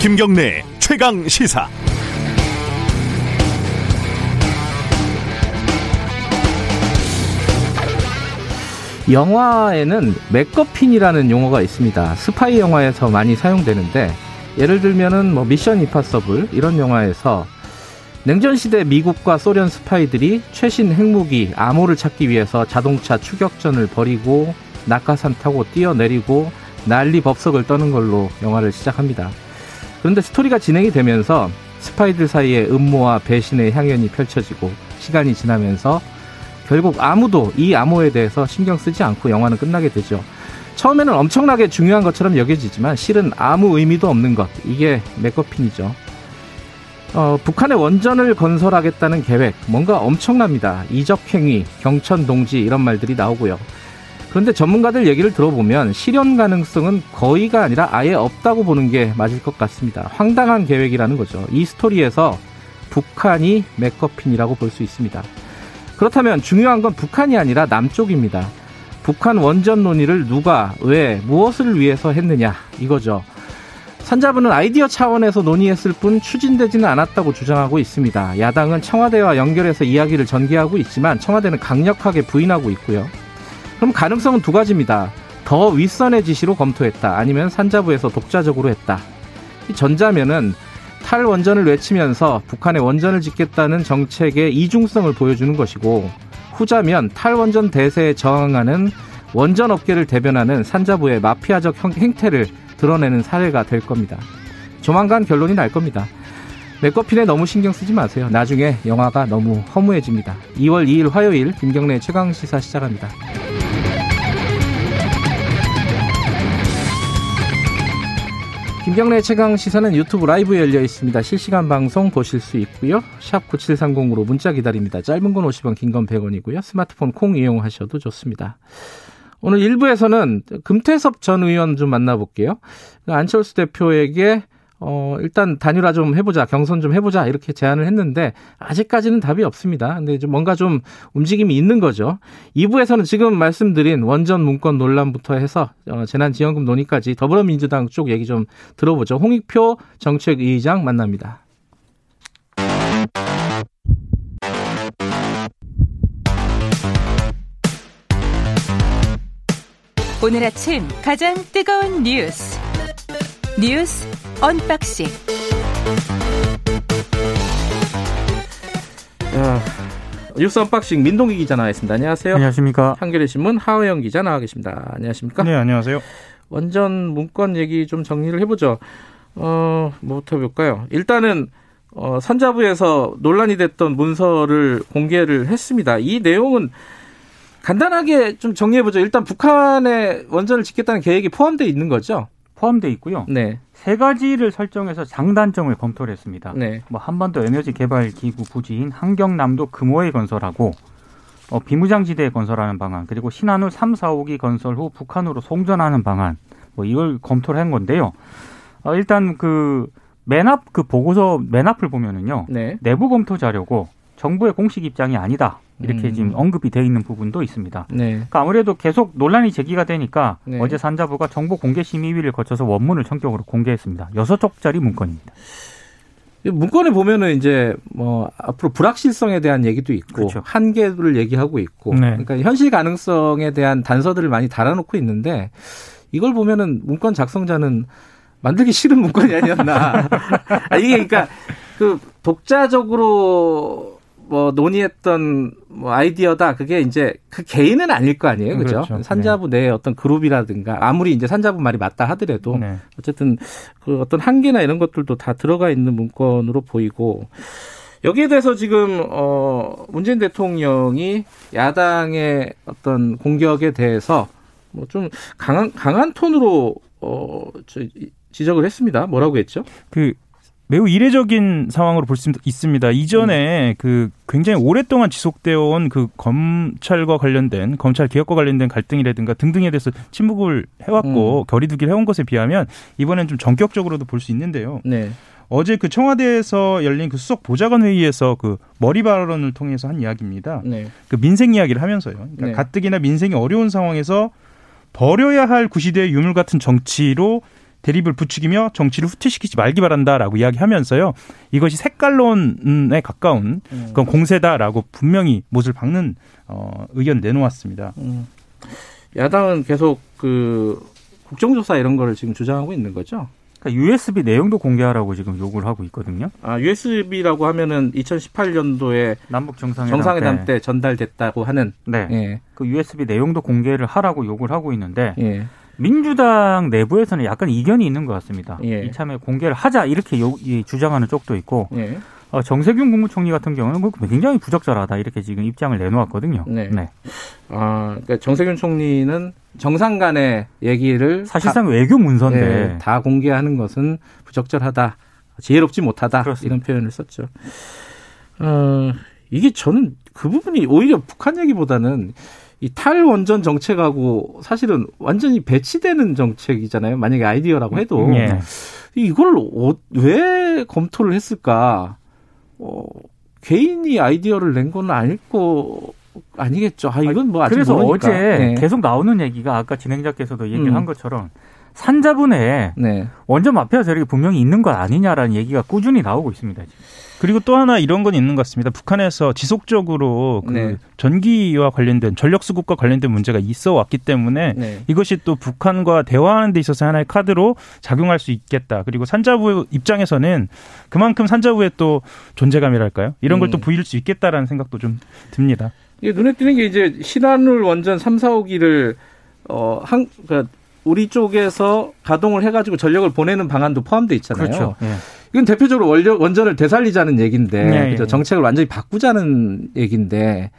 김경래 최강 시사. 영화에는 MacGuffin이라는 용어가 있습니다. 스파이 영화에서 많이 사용되는데 예를 들면은 뭐 미션 임파서블 이런 영화에서 냉전 시대 미국과 소련 스파이들이 최신 핵무기 암호를 찾기 위해서 자동차 추격전을 벌이고 낙하산 타고 뛰어내리고 난리 법석을 떠는 걸로 영화를 시작합니다. 그런데 스토리가 진행이 되면서 스파이들 사이에 음모와 배신의 향연이 펼쳐지고 시간이 지나면서 결국 아무도 이 암호에 대해서 신경 쓰지 않고 영화는 끝나게 되죠. 처음에는 엄청나게 중요한 것처럼 여겨지지만 실은 아무 의미도 없는 것. 이게 맥거핀이죠. 어, 북한의 원전을 건설하겠다는 계획, 뭔가 엄청납니다. 이적행위, 경천동지 이런 말들이 나오고요. 그런데 전문가들 얘기를 들어보면 실현 가능성은 거의가 아니라 아예 없다고 보는 게 맞을 것 같습니다. 황당한 계획이라는 거죠. 이 스토리에서 북한이 맥커핀이라고 볼 수 있습니다. 그렇다면 중요한 건 북한이 아니라 남쪽입니다. 북한 원전 논의를 누가, 왜, 무엇을 위해서 했느냐, 이거죠. 산자부는 아이디어 차원에서 논의했을 뿐 추진되지는 않았다고 주장하고 있습니다. 야당은 청와대와 연결해서 이야기를 전개하고 있지만 청와대는 강력하게 부인하고 있고요. 그럼 가능성은 두 가지입니다. 더 윗선의 지시로 검토했다. 아니면 산자부에서 독자적으로 했다. 전자면은 탈원전을 외치면서 북한의 원전을 짓겠다는 정책의 이중성을 보여주는 것이고 후자면 탈원전 대세에 저항하는 원전 업계를 대변하는 산자부의 마피아적 행태를 드러내는 사례가 될 겁니다. 조만간 결론이 날 겁니다. 맥거핀에 너무 신경 쓰지 마세요. 나중에 영화가 너무 허무해집니다. 2월 2일 화요일 김경래 최강 시사 시작합니다. 김경래 최강 시사는 유튜브 라이브에 열려 있습니다. 실시간 방송 보실 수 있고요. 샵 9730으로 문자 기다립니다. 짧은 건 50원, 긴 건 100원이고요. 스마트폰 콩 이용하셔도 좋습니다. 오늘 1부에서는 금태섭 전 의원 좀 만나볼게요. 안철수 대표에게 어, 일단 단일화 좀 해보자, 경선 좀 해보자, 이렇게 제안을 했는데, 아직까지는 답이 없습니다. 근데 좀 뭔가 좀 움직임이 있는 거죠. 2부에서는 지금 말씀드린 원전 문건 논란부터 해서, 어, 재난지원금 논의까지 더불어민주당 쪽 얘기 좀 들어보죠. 홍익표 정책위의장 만납니다. 오늘 아침 가장 뜨거운 뉴스. 뉴스 언박싱. 야, 뉴스 언박싱 민동기 기자 나와있습니다. 안녕하세요. 안녕하십니까. 한겨레 신문 하어영 기자 나와 계십니다. 안녕하십니까? 네, 안녕하세요. 원전 문건 얘기 좀 정리를 해보죠. 어, 뭐부터 해볼까요? 일단은 어, 산자부에서 논란이 됐던 문서를 공개를 했습니다. 이 내용은 간단하게 좀 정리해보죠. 일단 북한의 원전을 짓겠다는 계획이 포함되어 있는 거죠? 포함되어 있고요. 네. 세 가지를 설정해서 장단점을 검토를 했습니다. 네. 뭐 한반도 에너지 개발 기구 부지인 한경남도 금호에 건설하고 어, 비무장지대에 건설하는 방안 그리고 신한우 3, 4호기 건설 후 북한으로 송전하는 방안 뭐 이걸 검토를 한 건데요. 어, 일단 그 맨 앞 그 보고서 맨 앞을 보면은요. 네. 내부 검토 자료고 정부의 공식 입장이 아니다. 이렇게 음. 지금 언급이 돼 있는 부분도 있습니다. 네. 그러니까 아무래도 계속 논란이 제기가 되니까 네. 어제 산자부가 정보 공개 심의위를 거쳐서 원문을 전격으로 공개했습니다. 여섯 쪽짜리 문건입니다. 이 문건에 보면은 이제 뭐 앞으로 불확실성에 대한 얘기도 있고 그렇죠. 한계를 얘기하고 있고 네. 그러니까 현실 가능성에 대한 단서들을 많이 달아놓고 있는데 이걸 보면은 문건 작성자는 만들기 싫은 문건이 아니었나 아, 이게 그러니까 그 독자적으로 뭐 논의했던 뭐 아이디어다 그게 이제 그 개인은 아닐 거 아니에요 그죠 그렇죠. 산자부 내의 어떤 그룹이라든가 아무리 이제 산자부 말이 맞다 하더라도 네. 어쨌든 그 어떤 한계나 이런 것들도 다 들어가 있는 문건으로 보이고 여기에 대해서 지금 어 문재인 대통령이 야당의 어떤 공격에 대해서 뭐 좀 강한 강한 톤으로 어 저, 지적을 했습니다. 뭐라고 했죠? 그 매우 이례적인 상황으로 볼 수 있습니다. 이전에 그 굉장히 오랫동안 지속되어 온 그 검찰과 관련된 검찰 개혁과 관련된 갈등이라든가 등등에 대해서 침묵을 해왔고 음. 거리두기를 해온 것에 비하면 이번엔 좀 전격적으로도 볼 수 있는데요. 네. 어제 그 청와대에서 열린 그 수석 보좌관 회의에서 그 머리 발언을 통해서 한 이야기입니다. 네. 그 민생 이야기를 하면서요. 그러니까 네. 가뜩이나 민생이 어려운 상황에서 버려야 할 구시대의 유물 같은 정치로 대립을 부추기며 정치를 후퇴시키지 말기 바란다라고 이야기하면서요. 이것이 색깔론에 가까운 그런 공세다라고 분명히 못을 박는 어, 의견 내놓았습니다. 음. 야당은 계속 그 국정조사 이런 거를 지금 주장하고 있는 거죠. 그러니까 USB 내용도 공개하라고 지금 요구를 하고 있거든요. 아 USB라고 하면은 2018년도에 남북 정상회담, 정상회담 때 전달됐다고 하는 네. 예. 그 USB 내용도 공개를 하라고 요구를 하고 있는데 예. 민주당 내부에서는 약간 이견이 있는 것 같습니다. 예. 이참에 공개를 하자 이렇게 요, 이 주장하는 쪽도 있고 예. 어, 정세균 국무총리 같은 경우는 그 굉장히 부적절하다 이렇게 지금 입장을 내놓았거든요. 네. 아, 그러니까 정세균 총리는 정상 간의 얘기를 사실상 다, 외교 문서인데 예, 다 공개하는 것은 부적절하다, 지혜롭지 못하다 그렇습니다. 이런 표현을 썼죠. 어, 이게 저는 그 부분이 오히려 북한 얘기보다는 이 탈원전 정책하고 사실은 완전히 배치되는 정책이잖아요. 만약에 아이디어라고 해도 예. 이걸 어- 왜 검토를 했을까? 어, 개인이 아이디어를 낸 건 아닐 거 아니겠죠. 아 이건 뭐 아직 그래서 모르니까. 어제 네. 계속 나오는 얘기가 아까 진행자께서도 얘기를 음. 한 것처럼 산자분에 네. 원전 마피아 세력이 분명히 있는 것 아니냐라는 얘기가 꾸준히 나오고 있습니다. 지금. 그리고 또 하나 이런 건 있는 것 같습니다. 북한에서 지속적으로 그 네. 전기와 관련된 전력 수급과 관련된 문제가 있어 왔기 때문에 네. 이것이 또 북한과 대화하는 데 있어서 하나의 카드로 작용할 수 있겠다. 그리고 산자부 입장에서는 그만큼 산자부의 또 존재감이랄까요? 이런 걸또 음. 보일 수 있겠다라는 생각도 좀 듭니다. 이게 눈에 띄는 게 이제 신한울 원전 3, 4호기를 어, 한, 그러니까 우리 쪽에서 가동을 해가지고 전력을 보내는 방안도 포함되어 있잖아요. 그렇죠. 예. 이건 대표적으로 원력, 원전을 되살리자는 얘기인데, 네, 그죠? 예. 정책을 완전히 바꾸자는 얘기인데,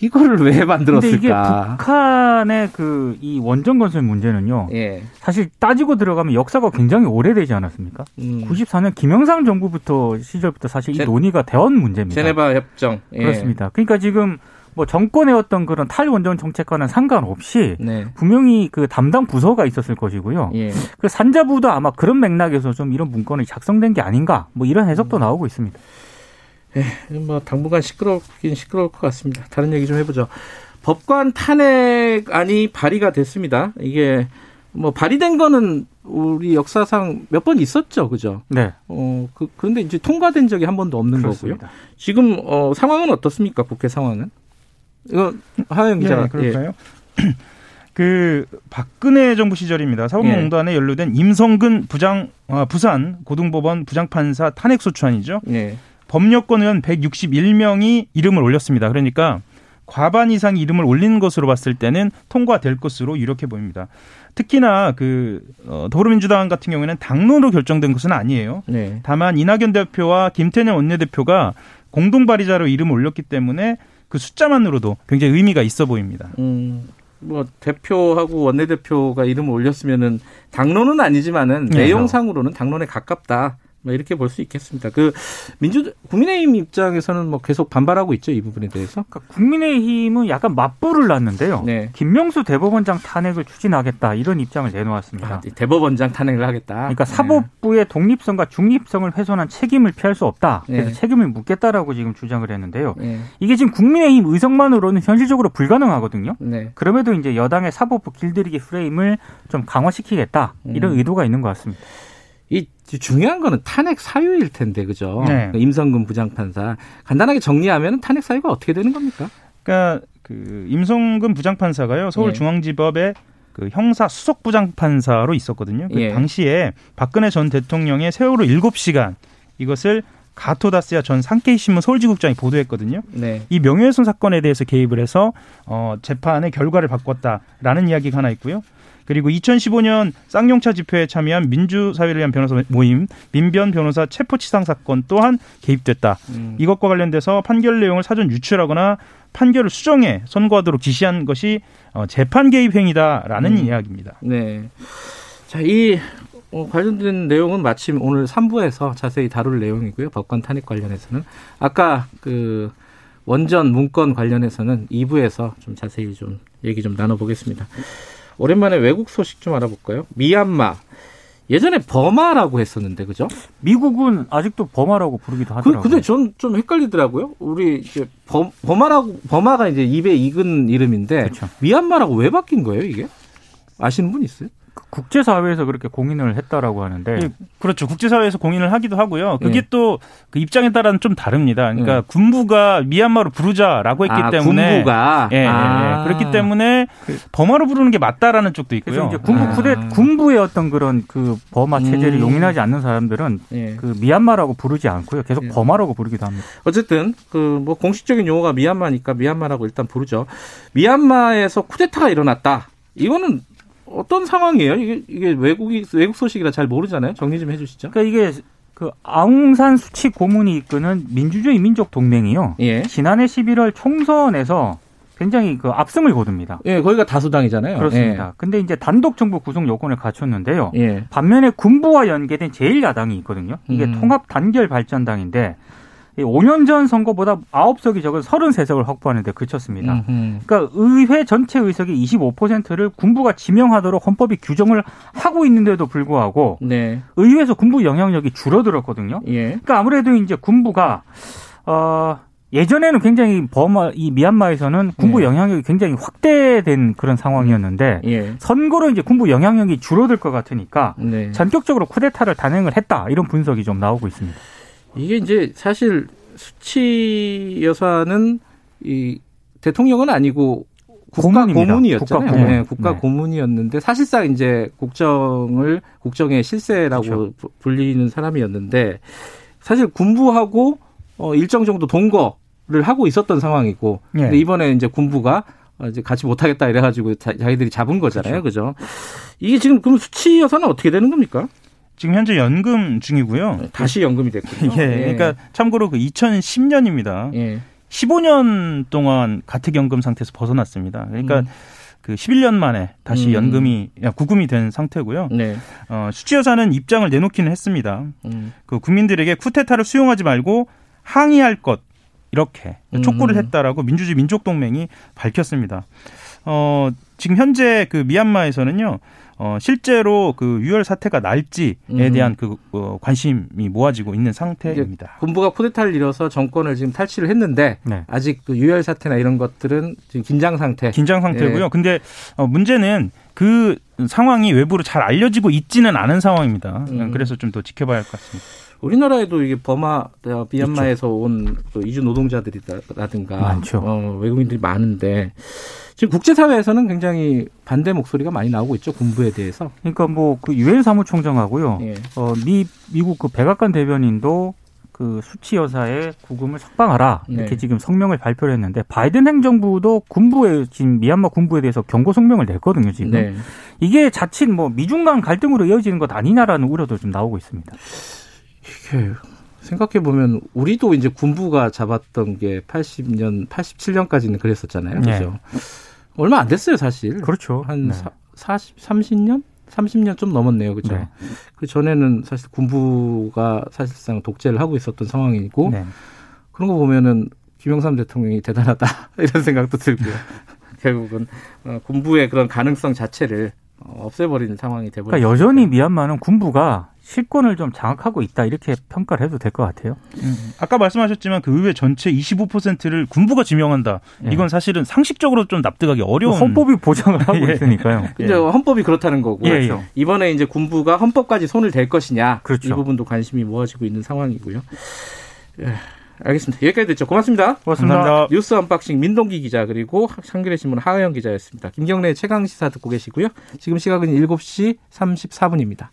이거를 왜 근데 이게 만들었을까? 북한의 그 이 원전 건설 문제는요. 예. 사실 따지고 들어가면 역사가 굉장히 오래되지 않았습니까? 음. 94년 김영삼 정부부터 시절부터 사실 이 제- 논의가 되어온 문제입니다. 제네바 협정. 예. 그렇습니다. 그러니까 지금 뭐 정권의 어떤 그런 탈원전 정책과는 상관없이 네. 분명히 그 담당 부서가 있었을 것이고요. 예. 그 산자부도 아마 그런 맥락에서 좀 이런 문건이 작성된 게 아닌가 뭐 이런 해석도 나오고 있습니다. 뭐 당분간 시끄럽긴 시끄러울 것 같습니다. 다른 얘기 좀 해보죠. 법관 탄핵안이 발의가 됐습니다. 이게 뭐 발의된 거는 우리 역사상 몇 번 있었죠, 그죠? 네. 어, 그, 그런데 이제 통과된 적이 한 번도 없는 그렇습니다. 거고요. 지금 어, 상황은 어떻습니까? 국회 상황은? 이거 하영 기자가 예, 그럴까요? 그 박근혜 정부 시절입니다. 사법농단에 연루된 임성근 부장 아, 부산 고등법원 부장판사 탄핵 소추안이죠. 예. 예. 법여권 의원 161명이 이름을 올렸습니다. 그러니까 과반 이상 이름을 올린 것으로 봤을 때는 통과될 것으로 유력해 보입니다. 특히나 그 어, 더불어민주당 같은 경우에는 당론으로 결정된 것은 아니에요. 네. 다만 이낙연 대표와 김태년 원내대표가 공동 발의자로 이름을 올렸기 때문에 그 숫자만으로도 굉장히 의미가 있어 보입니다. 음, 뭐 대표하고 원내대표가 이름을 올렸으면은 당론은 아니지만은 네. 내용상으로는 당론에 가깝다. 뭐 이렇게 볼 수 있겠습니다. 그 민주 국민의힘 입장에서는 뭐 계속 반발하고 있죠 이 부분에 대해서. 그러니까 국민의힘은 약간 맞불을 놨는데요. 네. 김명수 대법원장 탄핵을 추진하겠다 이런 입장을 내놓았습니다. 아, 대법원장 탄핵을 하겠다. 그러니까 사법부의 독립성과 중립성을 훼손한 책임을 피할 수 없다. 그래서 네. 책임을 묻겠다라고 지금 주장을 했는데요. 네. 이게 지금 국민의힘 의석만으로는 현실적으로 불가능하거든요. 네. 그럼에도 이제 여당의 사법부 길들이기 프레임을 좀 강화시키겠다 이런 음. 의도가 있는 것 같습니다. 이 중요한 거는 탄핵 사유일 텐데 그죠? 네. 그 임성근 부장판사 간단하게 정리하면 탄핵 사유가 어떻게 되는 겁니까? 그러니까 그 임성근 부장판사가요 서울중앙지법의 그 형사 수석 부장판사로 있었거든요. 그 예. 당시에 박근혜 전 대통령의 세월호 7시간 이것을 가토다스야 전 상케이 신문 서울지국장이 보도했거든요. 네. 이 명예훼손 사건에 대해서 개입을 해서 어 재판의 결과를 바꿨다라는 이야기가 하나 있고요. 그리고 2015년 쌍용차 집회에 참여한 민주사회를 위한 변호사 모임 민변 변호사 체포치상 사건 또한 개입됐다. 음. 이것과 관련돼서 판결 내용을 사전 유출하거나 판결을 수정해 선고하도록 지시한 것이 어, 재판 개입 행위다라는 음. 이야기입니다. 네. 자, 이 어, 관련된 내용은 마침 오늘 3부에서 자세히 다룰 내용이고요. 법관 탄핵 관련해서는 아까 그 원전 문건 관련해서는 2부에서 좀 자세히 좀 얘기 좀 나눠보겠습니다. 오랜만에 외국 소식 좀 알아볼까요? 미얀마. 예전에 버마라고 했었는데, 그죠? 미국은 아직도 범하라고 부르기도 그, 하더라고요. 근데 전 좀 헷갈리더라고요. 우리 이제 범, 버마라고, 버마가 이제 입에 익은 이름인데, 그렇죠. 미얀마라고 왜 바뀐 거예요, 이게? 아시는 분 있어요? 국제사회에서 그렇게 공인을 했다라고 하는데 예, 그렇죠. 국제사회에서 공인을 하기도 하고요. 그게 예. 또그 입장에 따라는 좀 다릅니다. 그러니까 예. 군부가 미얀마로 부르자라고 했기 아, 때문에 군부가 예, 예, 예. 아. 그렇기 때문에 범하로 부르는 게 맞다라는 쪽도 있고요. 그래서 이제 군부 아. 쿠데 군부의 어떤 그런 그 버마 체제를 음. 용인하지 않는 사람들은 예. 그 미얀마라고 부르지 않고요. 계속 예. 버마라고 부르기도 합니다. 어쨌든 그 뭐 공식적인 용어가 미얀마니까 미얀마라고 일단 부르죠. 미얀마에서 쿠데타가 일어났다. 이거는 어떤 상황이에요? 이게 이게 외국이 외국 소식이라 잘 모르잖아요. 정리 좀 해주시죠. 그러니까 이게 그 아웅산 수치 고문이 이끄는 민주주의 민족 동맹이요. 예. 지난해 11월 총선에서 굉장히 그 압승을 거둡니다. 예, 거기가 다수당이잖아요. 그렇습니다. 근데 이제 단독 정부 구성 요건을 갖췄는데요. 예. 예. 반면에 군부와 연계된 제1야당이 있거든요. 이게 음. 통합 단결 발전당인데 5년 전 선거보다 9석이 적은 33석을 확보하는데 그쳤습니다. 음흠. 그러니까 의회 전체 의석의 25%를 군부가 지명하도록 헌법이 규정을 하고 있는데도 불구하고 네. 의회에서 군부 영향력이 줄어들었거든요. 예. 그러니까 아무래도 이제 군부가 어 예전에는 굉장히 버마 이 미얀마에서는 군부 예. 영향력이 굉장히 확대된 그런 상황이었는데 예. 선거로 이제 군부 영향력이 줄어들 것 같으니까 네. 전격적으로 쿠데타를 단행을 했다 이런 분석이 좀 나오고 있습니다. 이게 이제 사실 수치 여사는 이 대통령은 아니고 국가. 고문이었잖아요. 국가 고문. 네, 국가 네. 고문이었는데 사실상 이제 국정을 국정의 실세라고 그렇죠. 부- 불리는 사람이었는데 사실 군부하고 어 일정 정도 동거를 하고 있었던 상황이고 예. 근데 이번에 이제 군부가 어, 이제 같이 못하겠다 이래가지고 자, 자기들이 잡은 거잖아요, 그죠? 이게 지금 그럼 수치 여사는 어떻게 되는 겁니까? 지금 현재 연금 중이고요. 다시 연금이 됐군요. 예, 그러니까 참고로 그 2010년입니다. 예. 15년 동안 가택연금 상태에서 벗어났습니다. 그러니까 음. 그 11년 만에 다시 음. 연금이 야, 구금이 된 상태고요. 네. 어, 수치 여사는 입장을 내놓기는 했습니다. 음. 그 국민들에게 쿠데타를 수용하지 말고 항의할 것 이렇게 음. 촉구를 했다라고 민주주의 민족동맹이 밝혔습니다. 어, 지금 현재 그 미얀마에서는요. 어, 실제로 그 유혈 사태가 날지에 음. 대한 그 어, 관심이 모아지고 있는 상태입니다. 군부가 쿠데타를 이뤄서 정권을 지금 탈취를 했는데 네. 아직 그 유혈 사태나 이런 것들은 지금 긴장 상태. 긴장 상태고요. 예. 근데 어, 문제는 그 상황이 외부로 잘 알려지고 있지는 않은 상황입니다. 음. 그래서 좀 더 지켜봐야 할 것 같습니다. 우리나라에도 이게 버마, 어, 미얀마에서 온그 이주 노동자들이라든가 많죠. 어, 외국인들이 많은데 지금 국제사회에서는 굉장히 반대 목소리가 많이 나오고 있죠 군부에 대해서. 그러니까 뭐 그 유엔 사무총장하고요. 예. 어, 미 미국 그 백악관 대변인도 그 수치 여사의 구금을 석방하라 이렇게 네. 지금 성명을 발표를 했는데 바이든 행정부도 군부에 지금 미얀마 군부에 대해서 경고 성명을 냈거든요 지금 네. 이게 자칫 뭐 미중 간 갈등으로 이어지는 것 아니냐라는 우려도 좀 나오고 있습니다. 이게 생각해 보면 우리도 이제 군부가 잡았던 게 80년, 87년까지는 그랬었잖아요. 네. 그죠? 얼마 안 됐어요, 사실. 그렇죠. 한 네. 사, 40, 30년? 30년 좀 넘었네요. 그죠? 네. 그 전에는 사실 군부가 사실상 독재를 하고 있었던 상황이고 네. 그런 거 보면은 김영삼 대통령이 대단하다 이런 생각도 들고요. 결국은 어, 군부의 그런 가능성 자체를 어, 없애버리는 상황이 돼버렸어요. 그러니까 여전히 미얀마는 군부가 실권을 좀 장악하고 있다 이렇게 평가를 해도 될 것 같아요. 아까 말씀하셨지만 그 의회 전체 25%를 군부가 지명한다. 예. 이건 사실은 상식적으로 좀 납득하기 어려운 헌법이 보장을 하고 예. 있으니까요. 근데 헌법이 그렇다는 거고 예, 예. 이번에 이제 군부가 헌법까지 손을 댈 것이냐 그렇죠. 이 부분도 관심이 모아지고 있는 상황이고요. 예, 알겠습니다. 여기까지 됐죠. 고맙습니다. 고맙습니다. 감사합니다. 뉴스 언박싱 민동기 기자 그리고 한겨레 신문 하어영 기자였습니다. 김경래 최강 시사 듣고 계시고요. 지금 시각은 7시 34분입니다.